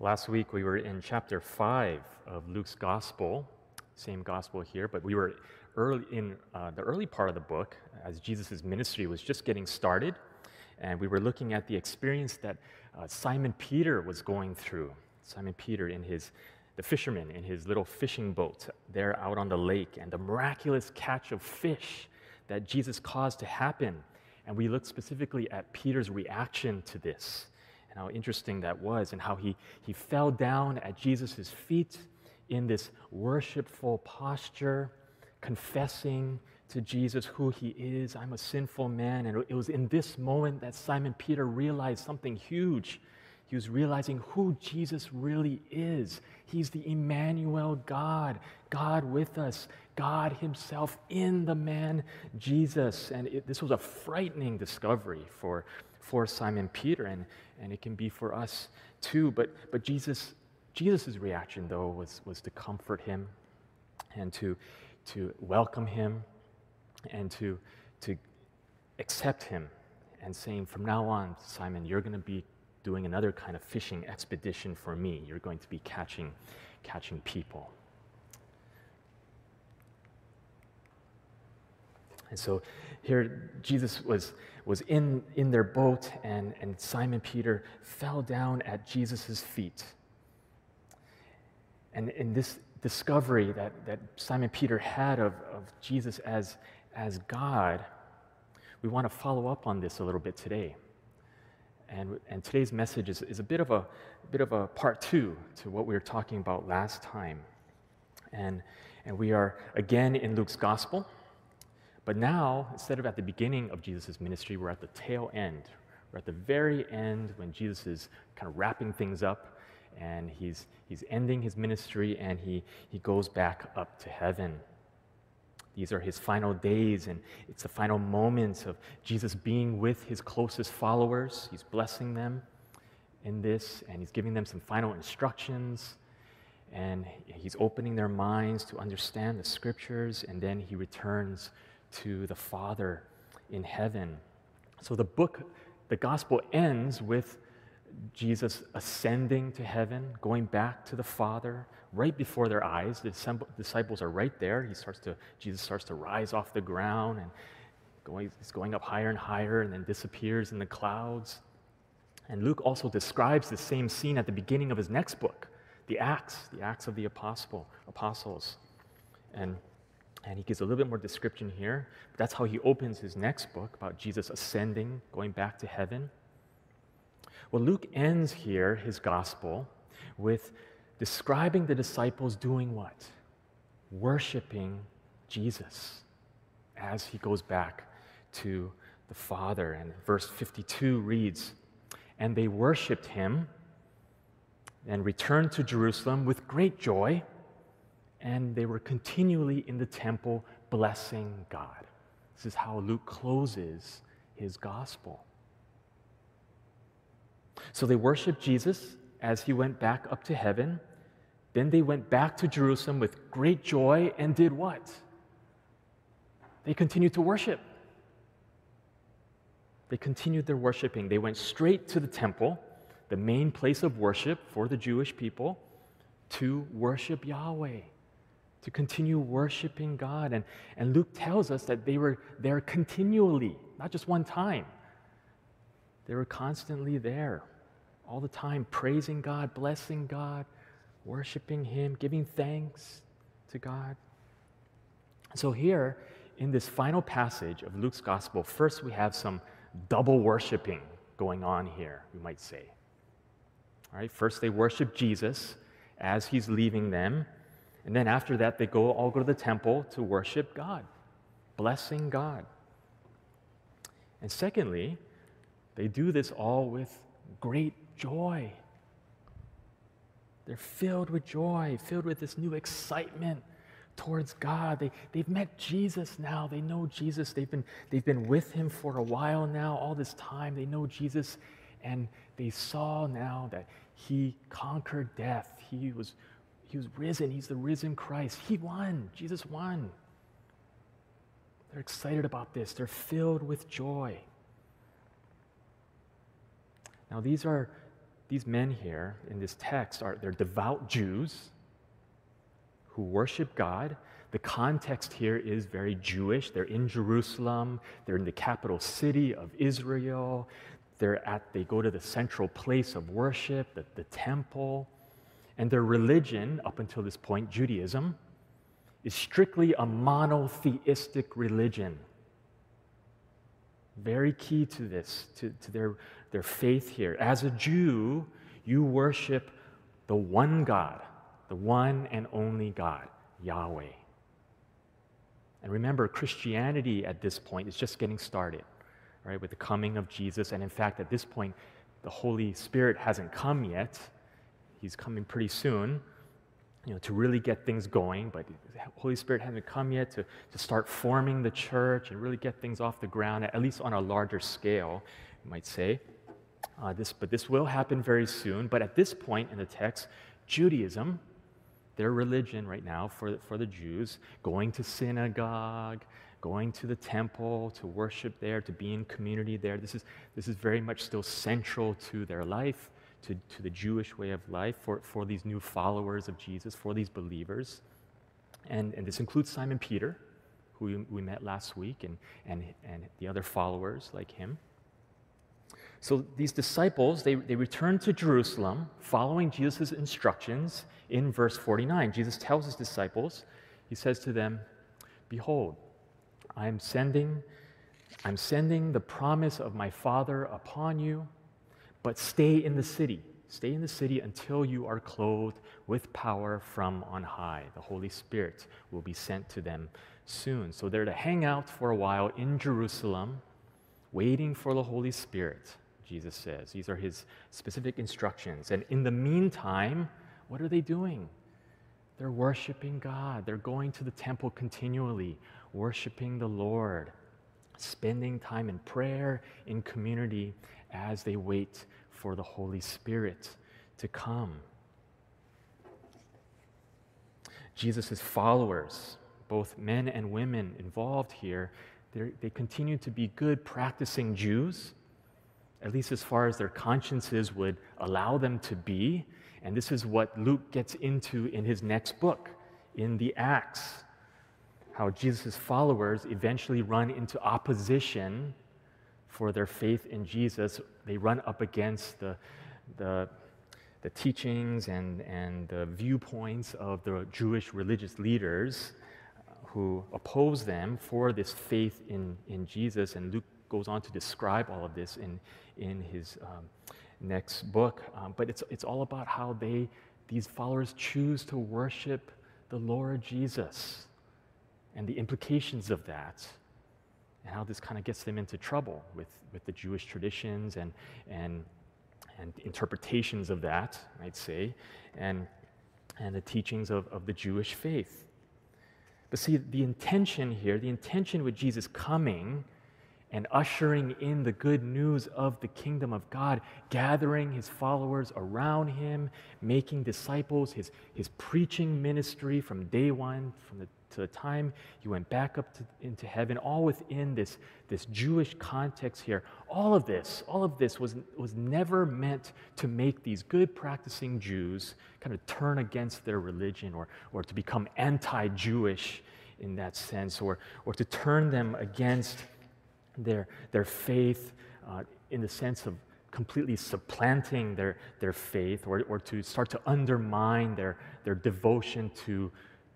Last week we were in chapter 5 of Luke's gospel, same gospel here, but we were early in uh, the early part of the book as Jesus' ministry was just getting started. And we were looking at the experience that uh, Simon Peter was going through. Simon Peter in his the fisherman in his little fishing boat there out on the lake and the miraculous catch of fish that Jesus caused to happen. And we looked specifically at Peter's reaction to this and how interesting that was, and how he, he fell down at Jesus' feet in this worshipful posture, confessing to Jesus who he is. I'm a sinful man. And it was in this moment that Simon Peter realized something huge. He was realizing who Jesus really is. He's the Emmanuel God, God with us, God Himself in the man Jesus. And it, this was a frightening discovery for, for Simon Peter, and, and it can be for us too. But, but Jesus, Jesus' reaction, though, was, was to comfort him and to, to welcome him and to, to accept him and saying, From now on, Simon, you're going to be doing another kind of fishing expedition for me. You're going to be catching, catching people. And so here Jesus was, was in, in their boat, and, and Simon Peter fell down at Jesus' feet. And in this discovery that, that Simon Peter had of, of Jesus as, as God, we want to follow up on this a little bit today. And, and today's message is, is a, bit of a, a bit of a part two to what we were talking about last time. And, and we are again in Luke's gospel. But now, instead of at the beginning of Jesus' ministry, we're at the tail end. We're at the very end when Jesus is kind of wrapping things up and he's, he's ending his ministry and he, he goes back up to heaven. These are his final days, and it's the final moments of Jesus being with his closest followers. He's blessing them in this, and he's giving them some final instructions, and he's opening their minds to understand the scriptures, and then he returns to the Father in heaven. So the book, the gospel ends with Jesus ascending to heaven, going back to the Father right before their eyes. The disciples are right there. He starts to, Jesus starts to rise off the ground and going, he's going up higher and higher and then disappears in the clouds. And Luke also describes the same scene at the beginning of his next book, the Acts, the Acts of the Apostle, Apostles. And and he gives a little bit more description here. That's how he opens his next book about Jesus ascending, going back to heaven. Well, Luke ends here his gospel with describing the disciples doing what? Worshiping Jesus as he goes back to the Father. And verse 52 reads, And they worshiped him and returned to Jerusalem with great joy and they were continually in the temple blessing God. This is how Luke closes his gospel. So they worshiped Jesus as he went back up to heaven. Then they went back to Jerusalem with great joy and did what? They continued to worship. They continued their worshiping. They went straight to the temple, the main place of worship for the Jewish people, to worship Yahweh to continue worshiping God. And, and Luke tells us that they were there continually, not just one time. They were constantly there, all the time, praising God, blessing God, worshiping Him, giving thanks to God. So, here in this final passage of Luke's gospel, first we have some double worshiping going on here, we might say. All right, first they worship Jesus as he's leaving them and then after that, they go all go to the temple to worship God, blessing God. And secondly, they do this all with great joy. They're filled with joy, filled with this new excitement towards God. They, they've met Jesus now. They know Jesus. They've been, they've been with him for a while now, all this time. They know Jesus, and they saw now that he conquered death. He was he was risen. He's the risen Christ. He won. Jesus won. They're excited about this. They're filled with joy. Now, these are, these men here in this text are they're devout Jews who worship God. The context here is very Jewish. They're in Jerusalem, they're in the capital city of Israel. They're at, they go to the central place of worship, the, the temple. And their religion, up until this point, Judaism, is strictly a monotheistic religion. Very key to this, to, to their, their faith here. As a Jew, you worship the one God, the one and only God, Yahweh. And remember, Christianity at this point is just getting started, right, with the coming of Jesus. And in fact, at this point, the Holy Spirit hasn't come yet. He's coming pretty soon, you know, to really get things going. But Holy Spirit hasn't come yet to, to start forming the church and really get things off the ground, at least on a larger scale, you might say. Uh, this, but this will happen very soon. But at this point in the text, Judaism, their religion right now for, for the Jews, going to synagogue, going to the temple to worship there, to be in community there. This is, this is very much still central to their life, to, to the Jewish way of life for, for these new followers of Jesus, for these believers. And, and this includes Simon Peter, who we, we met last week, and, and, and the other followers like him. So these disciples, they, they return to Jerusalem following Jesus' instructions in verse 49. Jesus tells his disciples, he says to them, Behold, I am sending, I'm sending the promise of my Father upon you, but stay in the city. Stay in the city until you are clothed with power from on high. The Holy Spirit will be sent to them soon. So they're to hang out for a while in Jerusalem, waiting for the Holy Spirit. Jesus says. These are his specific instructions. And in the meantime, what are they doing? They're worshiping God. They're going to the temple continually, worshiping the Lord, spending time in prayer, in community, as they wait for the Holy Spirit to come. Jesus' followers, both men and women involved here, they continue to be good practicing Jews at least as far as their consciences would allow them to be. And this is what Luke gets into in his next book, in the Acts. How Jesus' followers eventually run into opposition for their faith in Jesus. They run up against the, the, the teachings and, and the viewpoints of the Jewish religious leaders who oppose them for this faith in, in Jesus. And Luke goes on to describe all of this in, in his um, next book. Um, but it's, it's all about how they, these followers choose to worship the Lord Jesus and the implications of that and how this kind of gets them into trouble with, with the Jewish traditions and, and, and interpretations of that, I'd say, and, and the teachings of, of the Jewish faith. But see, the intention here, the intention with Jesus coming and ushering in the good news of the kingdom of God, gathering his followers around him, making disciples, his, his preaching ministry from day one, from the, to the time he went back up to, into heaven, all within this, this Jewish context here. All of this, all of this was, was never meant to make these good practicing Jews kind of turn against their religion or, or to become anti Jewish in that sense, or, or to turn them against their, their faith uh, in the sense of completely supplanting their, their faith or, or to start to undermine their, their devotion to,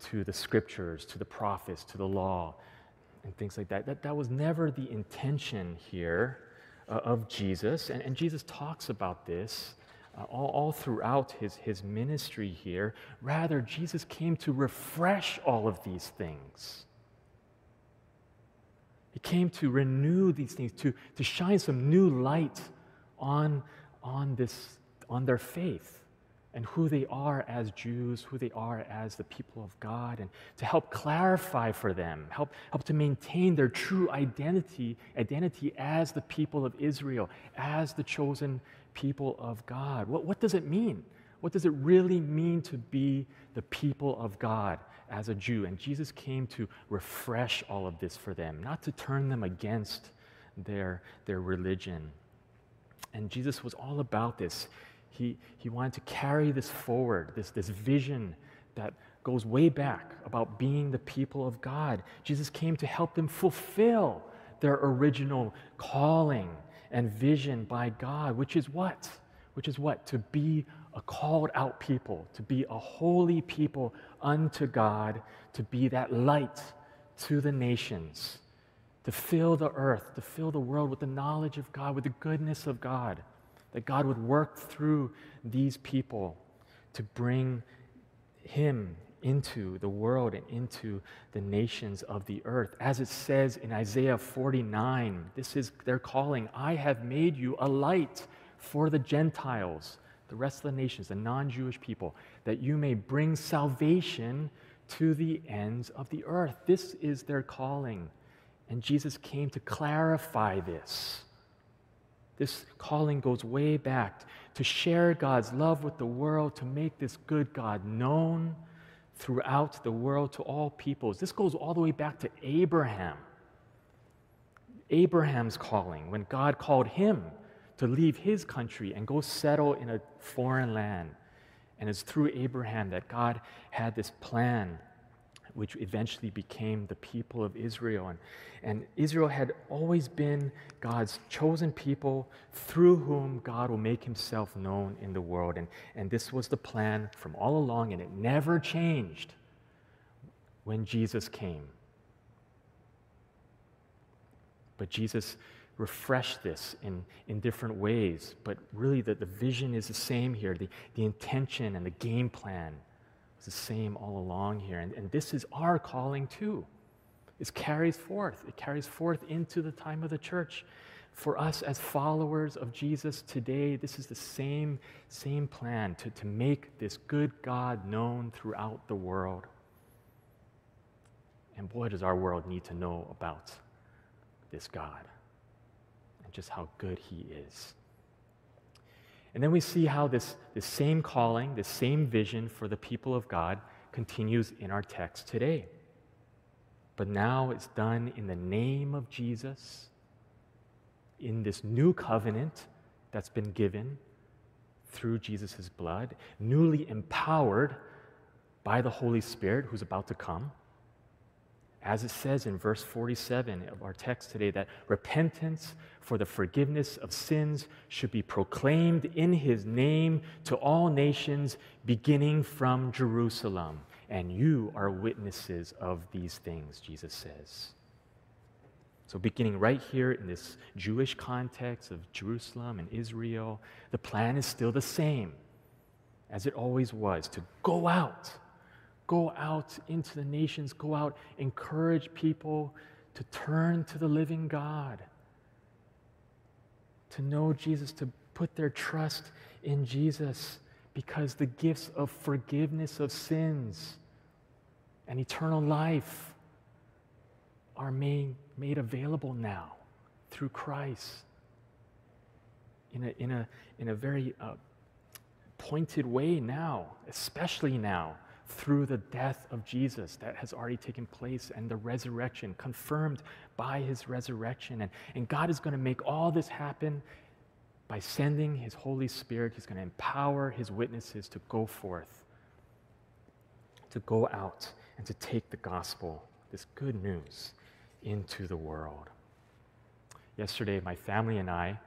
to the scriptures, to the prophets, to the law, and things like that. That, that was never the intention here uh, of Jesus. And, and Jesus talks about this uh, all, all throughout his, his ministry here. Rather, Jesus came to refresh all of these things. He came to renew these things, to, to shine some new light on, on, this, on their faith and who they are as Jews, who they are as the people of God, and to help clarify for them, help, help to maintain their true identity, identity as the people of Israel, as the chosen people of God. What, what does it mean? What does it really mean to be the people of God? as a Jew. And Jesus came to refresh all of this for them, not to turn them against their, their religion. And Jesus was all about this. He, he wanted to carry this forward, this, this vision that goes way back about being the people of God. Jesus came to help them fulfill their original calling and vision by God, which is what? Which is what? To be a called out people, to be a holy people unto God, to be that light to the nations, to fill the earth, to fill the world with the knowledge of God, with the goodness of God, that God would work through these people to bring Him into the world and into the nations of the earth. As it says in Isaiah 49, this is their calling I have made you a light for the Gentiles, the rest of the nations, the non Jewish people, that you may bring salvation to the ends of the earth. This is their calling. And Jesus came to clarify this. This calling goes way back to share God's love with the world, to make this good God known throughout the world to all peoples. This goes all the way back to Abraham. Abraham's calling, when God called him to leave his country and go settle in a foreign land. And it's through Abraham that God had this plan which eventually became the people of Israel. And, and Israel had always been God's chosen people through whom God will make himself known in the world. And, and this was the plan from all along, and it never changed when Jesus came. But Jesus refreshed this in, in different ways. But really, the, the vision is the same here the, the intention and the game plan the same all along here. And, and this is our calling too. It carries forth. It carries forth into the time of the church. For us as followers of Jesus today, this is the same, same plan to, to make this good God known throughout the world. And boy, does our world need to know about this God and just how good He is. And then we see how this, this same calling, this same vision for the people of God continues in our text today. But now it's done in the name of Jesus, in this new covenant that's been given through Jesus' blood, newly empowered by the Holy Spirit who's about to come as it says in verse 47 of our text today, that repentance for the forgiveness of sins should be proclaimed in his name to all nations, beginning from Jerusalem. And you are witnesses of these things, Jesus says. So, beginning right here in this Jewish context of Jerusalem and Israel, the plan is still the same as it always was to go out Go out into the nations, go out, encourage people to turn to the living God, to know Jesus, to put their trust in Jesus, because the gifts of forgiveness of sins and eternal life are made, made available now through Christ in a, in a, in a very uh, pointed way now, especially now through the death of Jesus that has already taken place and the resurrection, confirmed by his resurrection. And, and God is going to make all this happen by sending his Holy Spirit. He's going to empower his witnesses to go forth, to go out, and to take the gospel, this good news, into the world. Yesterday, my family and I,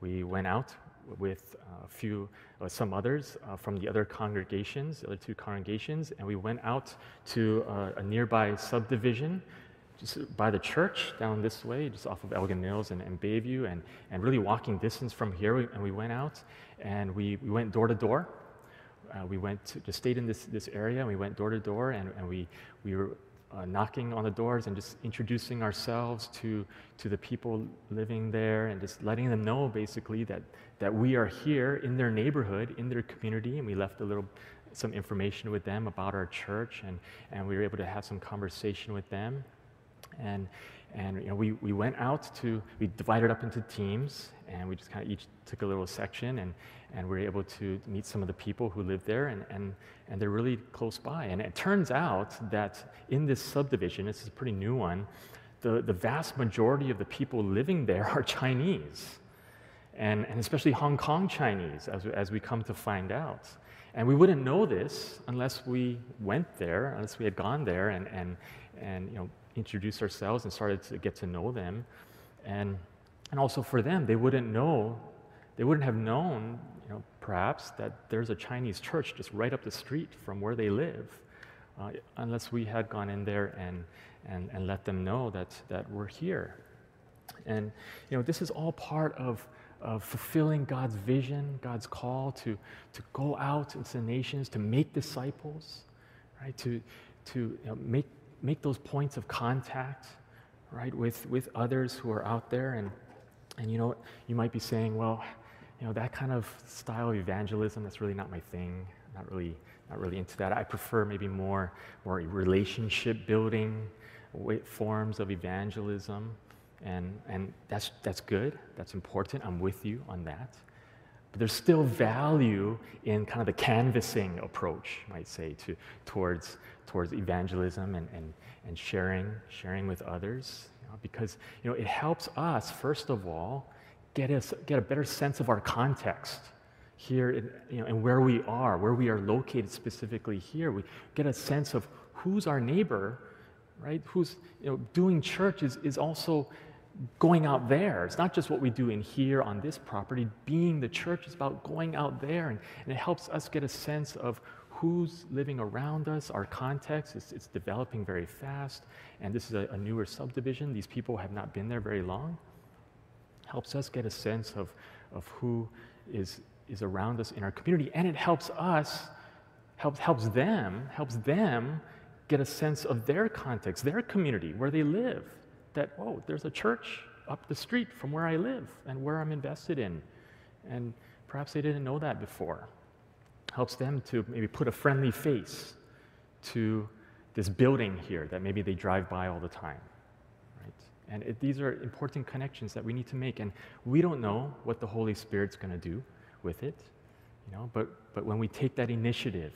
we went out with a few, uh, some others uh, from the other congregations, the other two congregations, and we went out to uh, a nearby subdivision just by the church down this way, just off of Elgin Mills and, and Bayview, and, and really walking distance from here. And we went out and we, we went door to door. Uh, we went to, just stayed in this, this area and we went door to door and, and we, we were uh, knocking on the doors and just introducing ourselves to, to the people living there and just letting them know basically that, that we are here in their neighborhood, in their community, and we left a little some information with them about our church and, and we were able to have some conversation with them. And, and you know, we, we went out to, we divided up into teams and we just kind of each took a little section and, and we were able to meet some of the people who live there and, and, and they're really close by. And it turns out that in this subdivision, this is a pretty new one, the, the vast majority of the people living there are Chinese. and, and especially Hong Kong Chinese, as, as we come to find out. And we wouldn't know this unless we went there, unless we had gone there and, and, and you know, introduced ourselves and started to get to know them. And, and also for them, they wouldn't know, they wouldn't have known, you know, perhaps, that there's a Chinese church just right up the street from where they live, uh, unless we had gone in there and, and, and let them know that, that we're here. And, you know, this is all part of of fulfilling God's vision, God's call to, to go out into the nations, to make disciples, right? To, to you know, make, make those points of contact, right, with, with others who are out there. And, and you know, you might be saying, well, you know, that kind of style of evangelism, that's really not my thing. Not really, not really into that. I prefer maybe more, more relationship building forms of evangelism. And, and that's, that's good, that's important. I'm with you on that. But there's still value in kind of the canvassing approach, might say, to, towards, towards evangelism and, and, and sharing, sharing with others. You know, because you know, it helps us, first of all, get, us, get a better sense of our context here in, you know, and where we are, where we are located specifically here. We get a sense of who's our neighbor, right? Who's you know, doing church is, is also going out there. It's not just what we do in here on this property. Being the church is about going out there, and, and it helps us get a sense of who's living around us, our context. It's, it's developing very fast, and this is a, a, newer subdivision. These people have not been there very long. Helps us get a sense of, of who is, is around us in our community, and it helps us, helps, helps them, helps them get a sense of their context, their community, where they live that, oh, there's a church up the street from where I live and where I'm invested in. And perhaps they didn't know that before. Helps them to maybe put a friendly face to this building here that maybe they drive by all the time. Right? And it, these are important connections that we need to make. And we don't know what the Holy Spirit's going to do with it, you know, but, but when we take that initiative,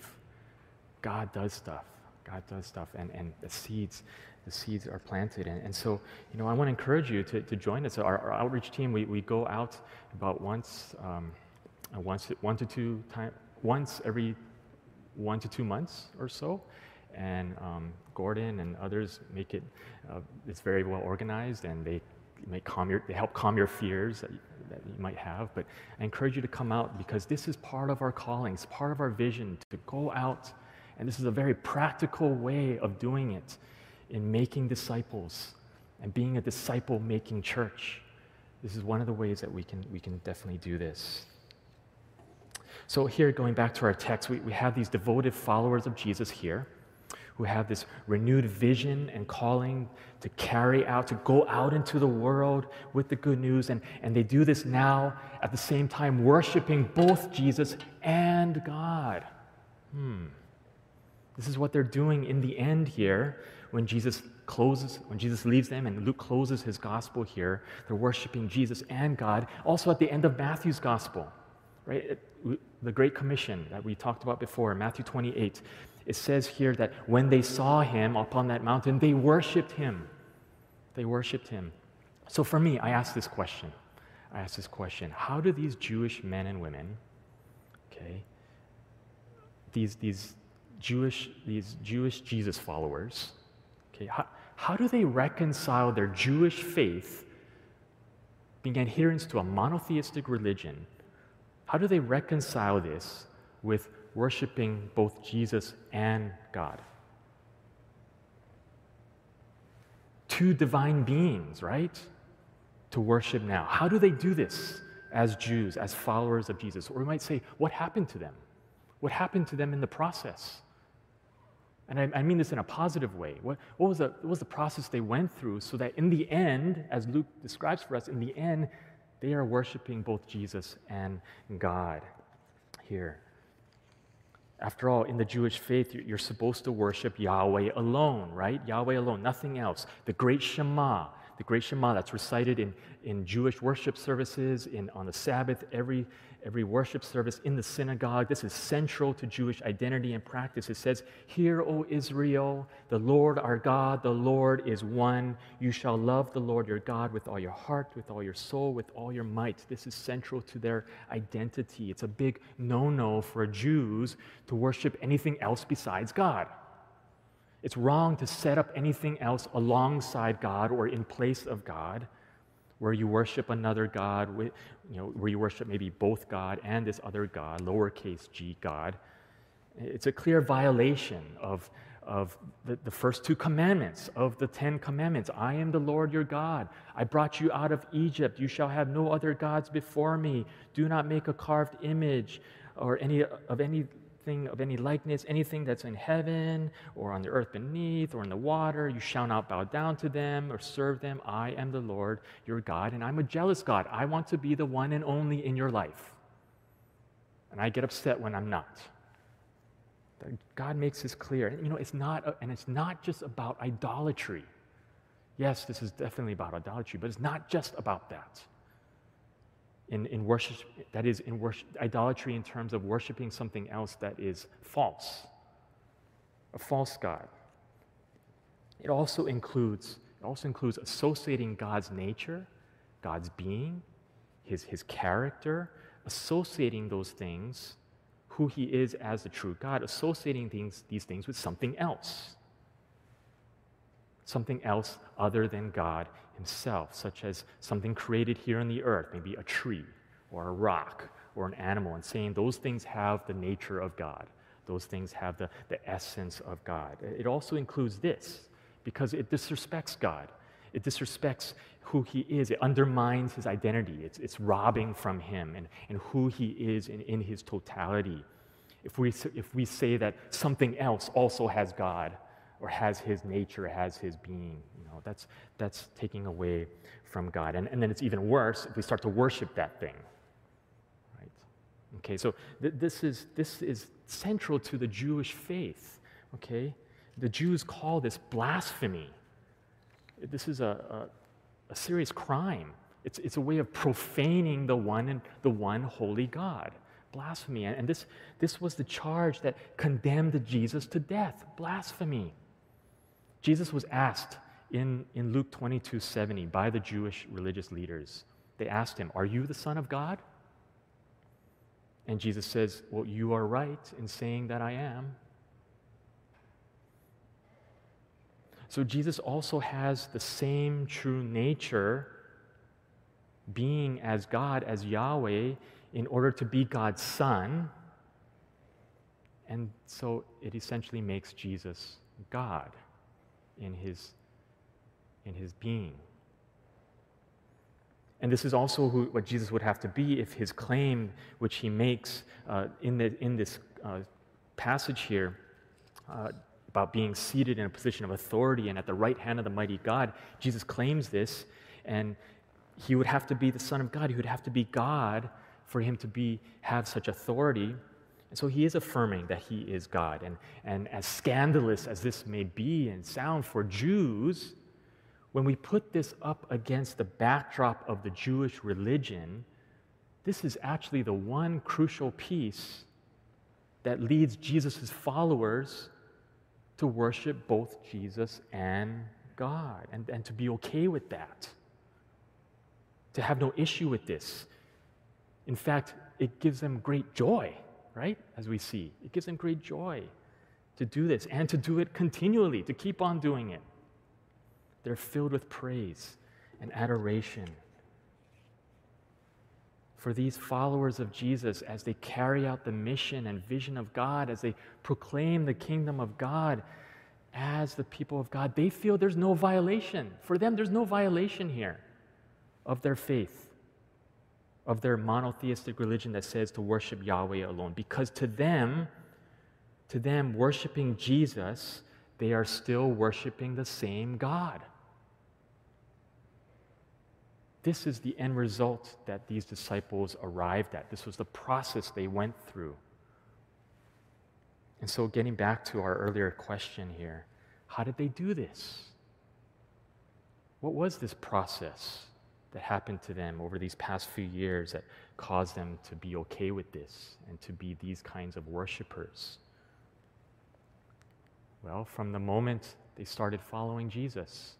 God does stuff. God does stuff, and, and the seeds the seeds are planted. And, and so, you know, I want to encourage you to, to join us. Our, our outreach team, we, we go out about once, um, once, one to two time, once every one to two months or so. And um, Gordon and others make it, uh, it's very well organized and they, make calm your, they help calm your fears that, that you might have. But I encourage you to come out because this is part of our calling, it's part of our vision to go out. And this is a very practical way of doing it in making disciples and being a disciple making church. This is one of the ways that we can, we can definitely do this. So, here, going back to our text, we, we have these devoted followers of Jesus here who have this renewed vision and calling to carry out, to go out into the world with the good news. And, and they do this now at the same time, worshiping both Jesus and God. Hmm. This is what they're doing in the end here when Jesus closes, when Jesus leaves them and Luke closes his gospel here, they're worshiping Jesus and God. Also at the end of Matthew's gospel, right? The Great Commission that we talked about before, Matthew 28, it says here that when they saw him upon that mountain, they worshiped him. They worshiped him. So for me, I ask this question. I ask this question How do these Jewish men and women, okay, these, these Jewish, these Jewish Jesus followers, Okay, how, how do they reconcile their Jewish faith, being adherents to a monotheistic religion? How do they reconcile this with worshiping both Jesus and God? Two divine beings, right? To worship now. How do they do this as Jews, as followers of Jesus? Or we might say, what happened to them? What happened to them in the process? And I, I, mean this in a positive way. What, what, was the, what was the process they went through so that in the end, as Luke describes for us, in the end, they are worshiping both Jesus and God here. After all, in the Jewish faith, you're supposed to worship Yahweh alone, right? Yahweh alone, nothing else. The great Shema, the great Shema that's recited in, in Jewish worship services, in, on the Sabbath, every, every worship service in the synagogue. This is central to Jewish identity and practice. It says, Hear, O Israel, the Lord our God, the Lord is one. You shall love the Lord your God with all your heart, with all your soul, with all your might. This is central to their identity. It's a big no no for Jews to worship anything else besides God. It's wrong to set up anything else alongside God or in place of God where you worship another God, you know, where you worship maybe both God and this other God, lowercase g God. It's a clear violation of, of the, the first two commandments of the Ten Commandments. I am the Lord your God. I brought you out of Egypt. You shall have no other gods before me. Do not make a carved image or any of any anything of any likeness, anything that's in heaven or on the earth beneath or in the water, you shall not bow down to them or serve them. I am the Lord your God, and I'm a jealous God. I want to be the one and only in your life. And I get upset when I'm not. God makes this clear. You know, it's not, and it's not just about idolatry. Yes, this is definitely about idolatry, but it's not just about that in, in worship, that is, in worship, idolatry in terms of worshiping something else that is false, a false God. It also includes, it also includes associating God's nature, God's being, his, his character, associating those things, who he is as the true God, associating things, these things with something else. Something else other than God himself, such as something created here on the earth, maybe a tree or a rock or an animal, and saying those things have the nature of God. Those things have the, the essence of God. It also includes this because it disrespects God. It disrespects who he is. It undermines his identity. It's, it's robbing from him and, and who he is in, in his totality. If we, if we say that something else also has God or has his nature, has his being, that's, that's taking away from God. And, and then it's even worse if we start to worship that thing. Right? Okay, so th- this, is, this is central to the Jewish faith. Okay? The Jews call this blasphemy. This is a, a, a serious crime. It's, it's a way of profaning the one and the one holy God. Blasphemy. And this, this was the charge that condemned Jesus to death. Blasphemy. Jesus was asked in, in Luke 22 70 by the Jewish religious leaders. They asked him, Are you the Son of God? And Jesus says, Well, you are right in saying that I am. So Jesus also has the same true nature, being as God, as Yahweh, in order to be God's Son. And so it essentially makes Jesus God in his in his being. And this is also who, what Jesus would have to be if his claim, which he makes uh, in, the, in this uh, passage here, uh, about being seated in a position of authority and at the right hand of the mighty God, Jesus claims this, and he would have to be the Son of God. He would have to be God for him to be, have such authority. And so he is affirming that he is God. And, and as scandalous as this may be and sound for Jews, when we put this up against the backdrop of the Jewish religion, this is actually the one crucial piece that leads Jesus' followers to worship both Jesus and God and, and to be okay with that, to have no issue with this. In fact, it gives them great joy, right? As we see, it gives them great joy to do this and to do it continually, to keep on doing it. They're filled with praise and adoration. For these followers of Jesus, as they carry out the mission and vision of God, as they proclaim the kingdom of God as the people of God, they feel there's no violation. For them, there's no violation here of their faith, of their monotheistic religion that says to worship Yahweh alone. Because to them, to them, worshiping Jesus, they are still worshiping the same God. This is the end result that these disciples arrived at. This was the process they went through. And so, getting back to our earlier question here, how did they do this? What was this process that happened to them over these past few years that caused them to be okay with this and to be these kinds of worshipers? Well, from the moment they started following Jesus,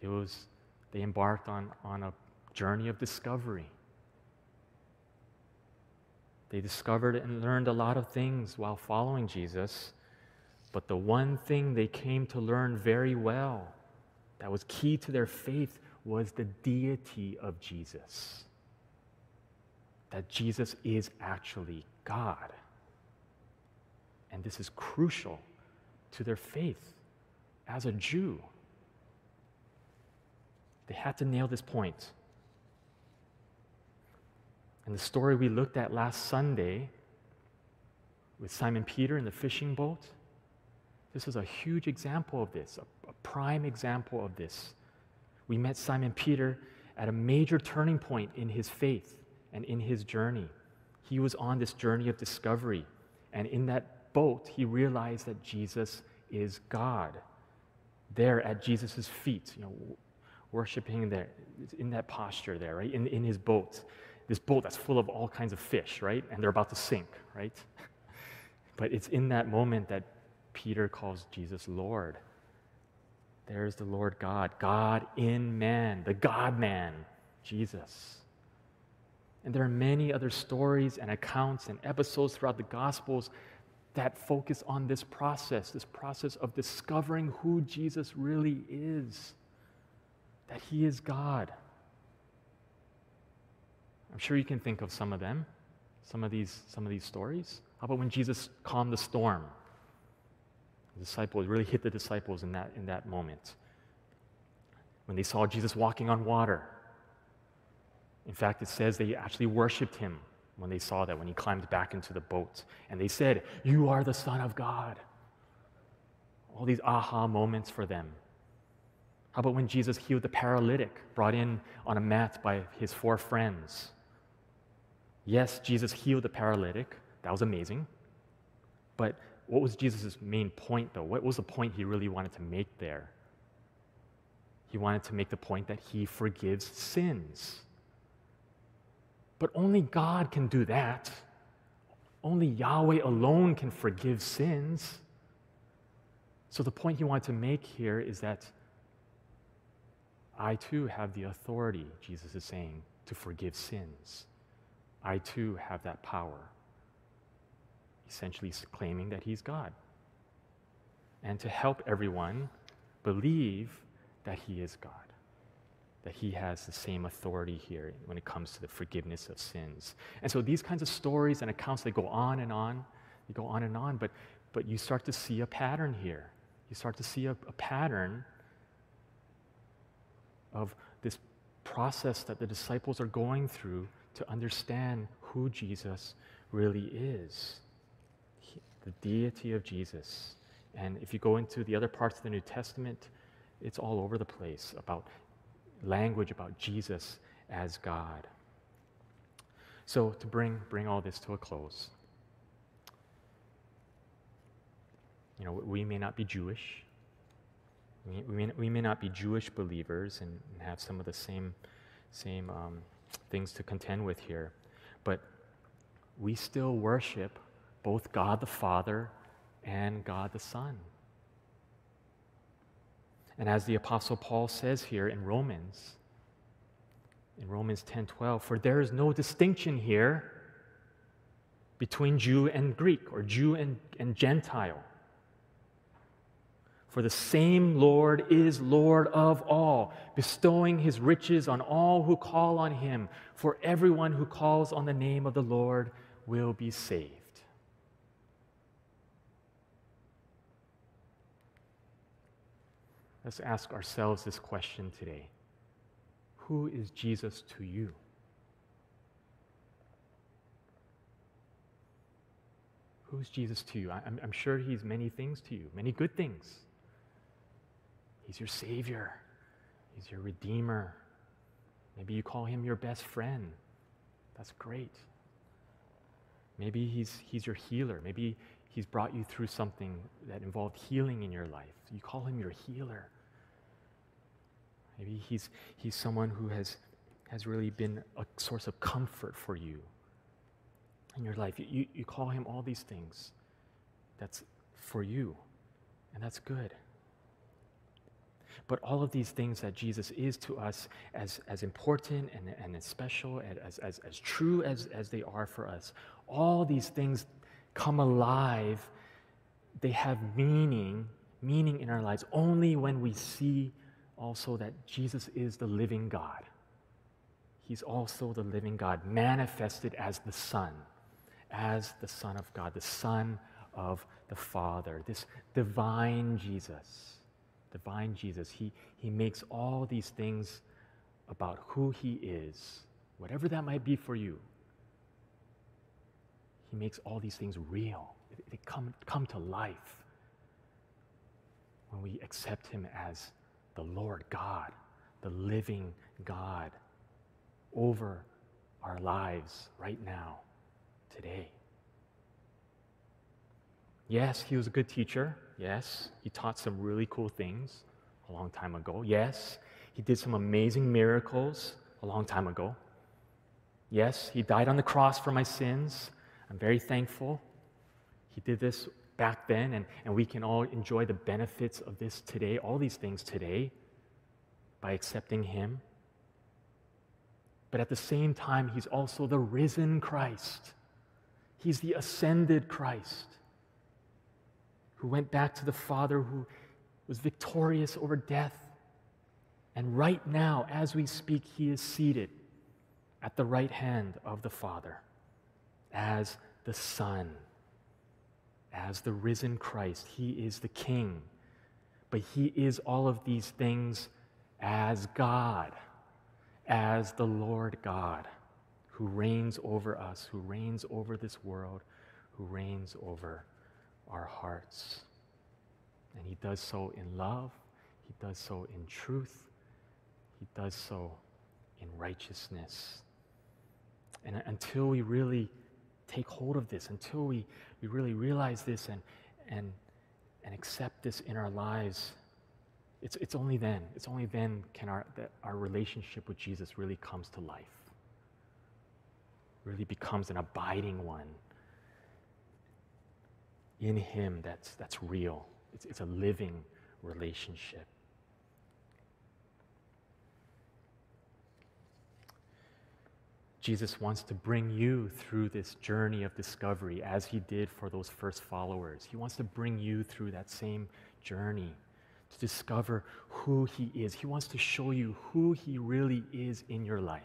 it was they embarked on, on a journey of discovery. They discovered and learned a lot of things while following Jesus, but the one thing they came to learn very well that was key to their faith was the deity of Jesus. That Jesus is actually God. And this is crucial to their faith as a Jew. They had to nail this point. And the story we looked at last Sunday with Simon Peter in the fishing boat, this is a huge example of this, a, a prime example of this. We met Simon Peter at a major turning point in his faith and in his journey. He was on this journey of discovery. And in that boat, he realized that Jesus is God. There at Jesus' feet, you know, worshiping there, in that posture there, right? In, in his boat. This boat that's full of all kinds of fish, right? And they're about to sink, right? but it's in that moment that Peter calls Jesus Lord. There's the Lord God, God in man, the God man, Jesus. And there are many other stories and accounts and episodes throughout the Gospels that focus on this process, this process of discovering who Jesus really is, that he is God. I'm sure you can think of some of them, some of these, some of these stories. How about when Jesus calmed the storm? The disciples really hit the disciples in that, in that moment. When they saw Jesus walking on water. In fact, it says they actually worshiped him when they saw that, when he climbed back into the boat. And they said, You are the Son of God. All these aha moments for them. How about when Jesus healed the paralytic, brought in on a mat by his four friends? Yes, Jesus healed the paralytic. That was amazing. But what was Jesus' main point, though? What was the point he really wanted to make there? He wanted to make the point that he forgives sins. But only God can do that. Only Yahweh alone can forgive sins. So the point he wanted to make here is that I too have the authority, Jesus is saying, to forgive sins. I too have that power essentially claiming that he's God. And to help everyone believe that he is God, that he has the same authority here when it comes to the forgiveness of sins. And so these kinds of stories and accounts, they go on and on, they go on and on, but, but you start to see a pattern here. You start to see a, a pattern of this process that the disciples are going through to understand who Jesus really is the deity of Jesus. And if you go into the other parts of the New Testament, it's all over the place about language about Jesus as God. So, to bring, bring all this to a close, you know, we may not be Jewish. We, may, we may not be Jewish believers and, and have some of the same, same um, things to contend with here, but we still worship both God the Father and God the Son. And as the apostle Paul says here in Romans, in Romans 10:12, for there is no distinction here between Jew and Greek or Jew and, and Gentile. For the same Lord is Lord of all, bestowing his riches on all who call on him. For everyone who calls on the name of the Lord will be saved. Let's ask ourselves this question today Who is Jesus to you? Who's Jesus to you? I'm, I'm, sure he's many things to you, many good things. He's your Savior, He's your Redeemer. Maybe you call him your best friend. That's great. Maybe he's, he's your healer. Maybe He's brought you through something that involved healing in your life. You call him your healer. Maybe he's, he's someone who has, has really been a source of comfort for you in your life. You, you call him all these things. That's for you, and that's good. But all of these things that Jesus is to us, as, as important and, and as special, and as, as, as true as, as they are for us, all these things come alive. They have meaning, meaning in our lives only when we see also that Jesus is the living God. He's also the living God, manifested as the Son, as the Son of God, the Son of the Father, this divine Jesus divine Jesus, he, he makes all these things about who he is, whatever that might be for you. He makes all these things real. They come, come to life when we accept him as the Lord God, the living God over our lives right now, today. Yes, he was a good teacher. Yes, he taught some really cool things a long time ago. Yes, he did some amazing miracles a long time ago. Yes, he died on the cross for my sins. I'm very thankful. He did this back then, and, and we can all enjoy the benefits of this today, all these things today, by accepting him. But at the same time, he's also the risen Christ, he's the ascended Christ who went back to the Father, who was victorious over death. And right now, as we speak, he is seated at the right hand of the Father as the Son, as the risen Christ. He is the King, but he is all of these things as God, as the Lord God who reigns over us, who reigns over this world, who reigns over our hearts. And He does so in love, He does so in truth, He does so in righteousness. And until we really take hold of this, until we, we really realize this and, and, and accept this in our lives, it's, it's only then, it's only then can our, that our relationship with Jesus really comes to life, really becomes an abiding one in Him that's, that's real. It's, it's a living relationship. Jesus wants to bring you through this journey of discovery as he did for those first followers. He wants to bring you through that same journey to discover who he is. He wants to show you who he really is in your life.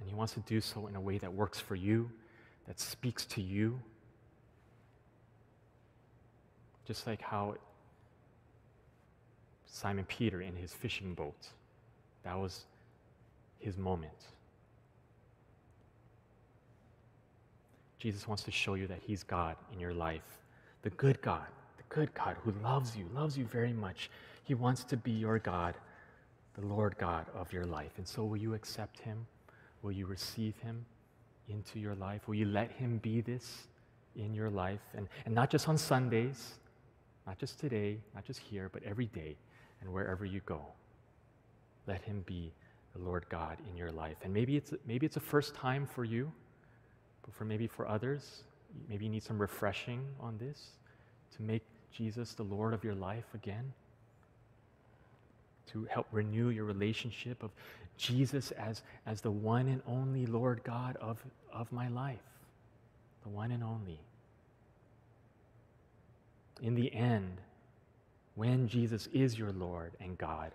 And He wants to do so in a way that works for you, that speaks to you. Just like how Simon Peter in his fishing boat, that was his moment. Jesus wants to show you that He's God in your life, the good God, the good God who loves you, loves you very much. He wants to be your God, the Lord God of your life. And so, will you accept Him? Will you receive him into your life? Will you let him be this in your life? And, and not just on Sundays, not just today, not just here, but every day and wherever you go. Let him be the Lord God in your life. And maybe it's, maybe it's a first time for you, but for maybe for others, maybe you need some refreshing on this to make Jesus the Lord of your life again to help renew your relationship of Jesus as, as the one and only Lord God of, of my life. The one and only. In the end, when Jesus is your Lord and God,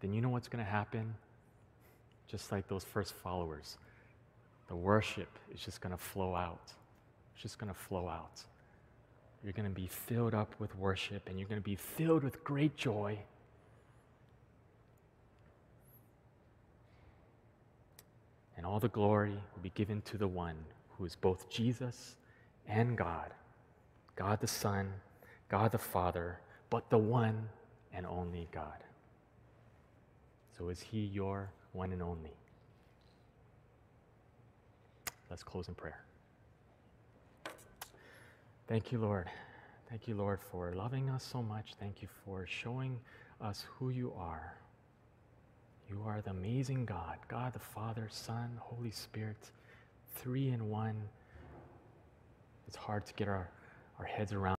then you know what's going to happen? Just like those first followers, the worship is just going to flow out. It's just going to flow out. You're going to be filled up with worship and you're going to be filled with great joy and all the glory will be given to the one who is both Jesus and God, God the Son, God the Father, but the one and only God. So is he your one and only? Let's close in prayer. Thank you, Lord. Thank you, Lord, for loving us so much. Thank you for showing us who you are. You are the amazing God, God the Father, Son, Holy Spirit, three in one. It's hard to get our, our heads around.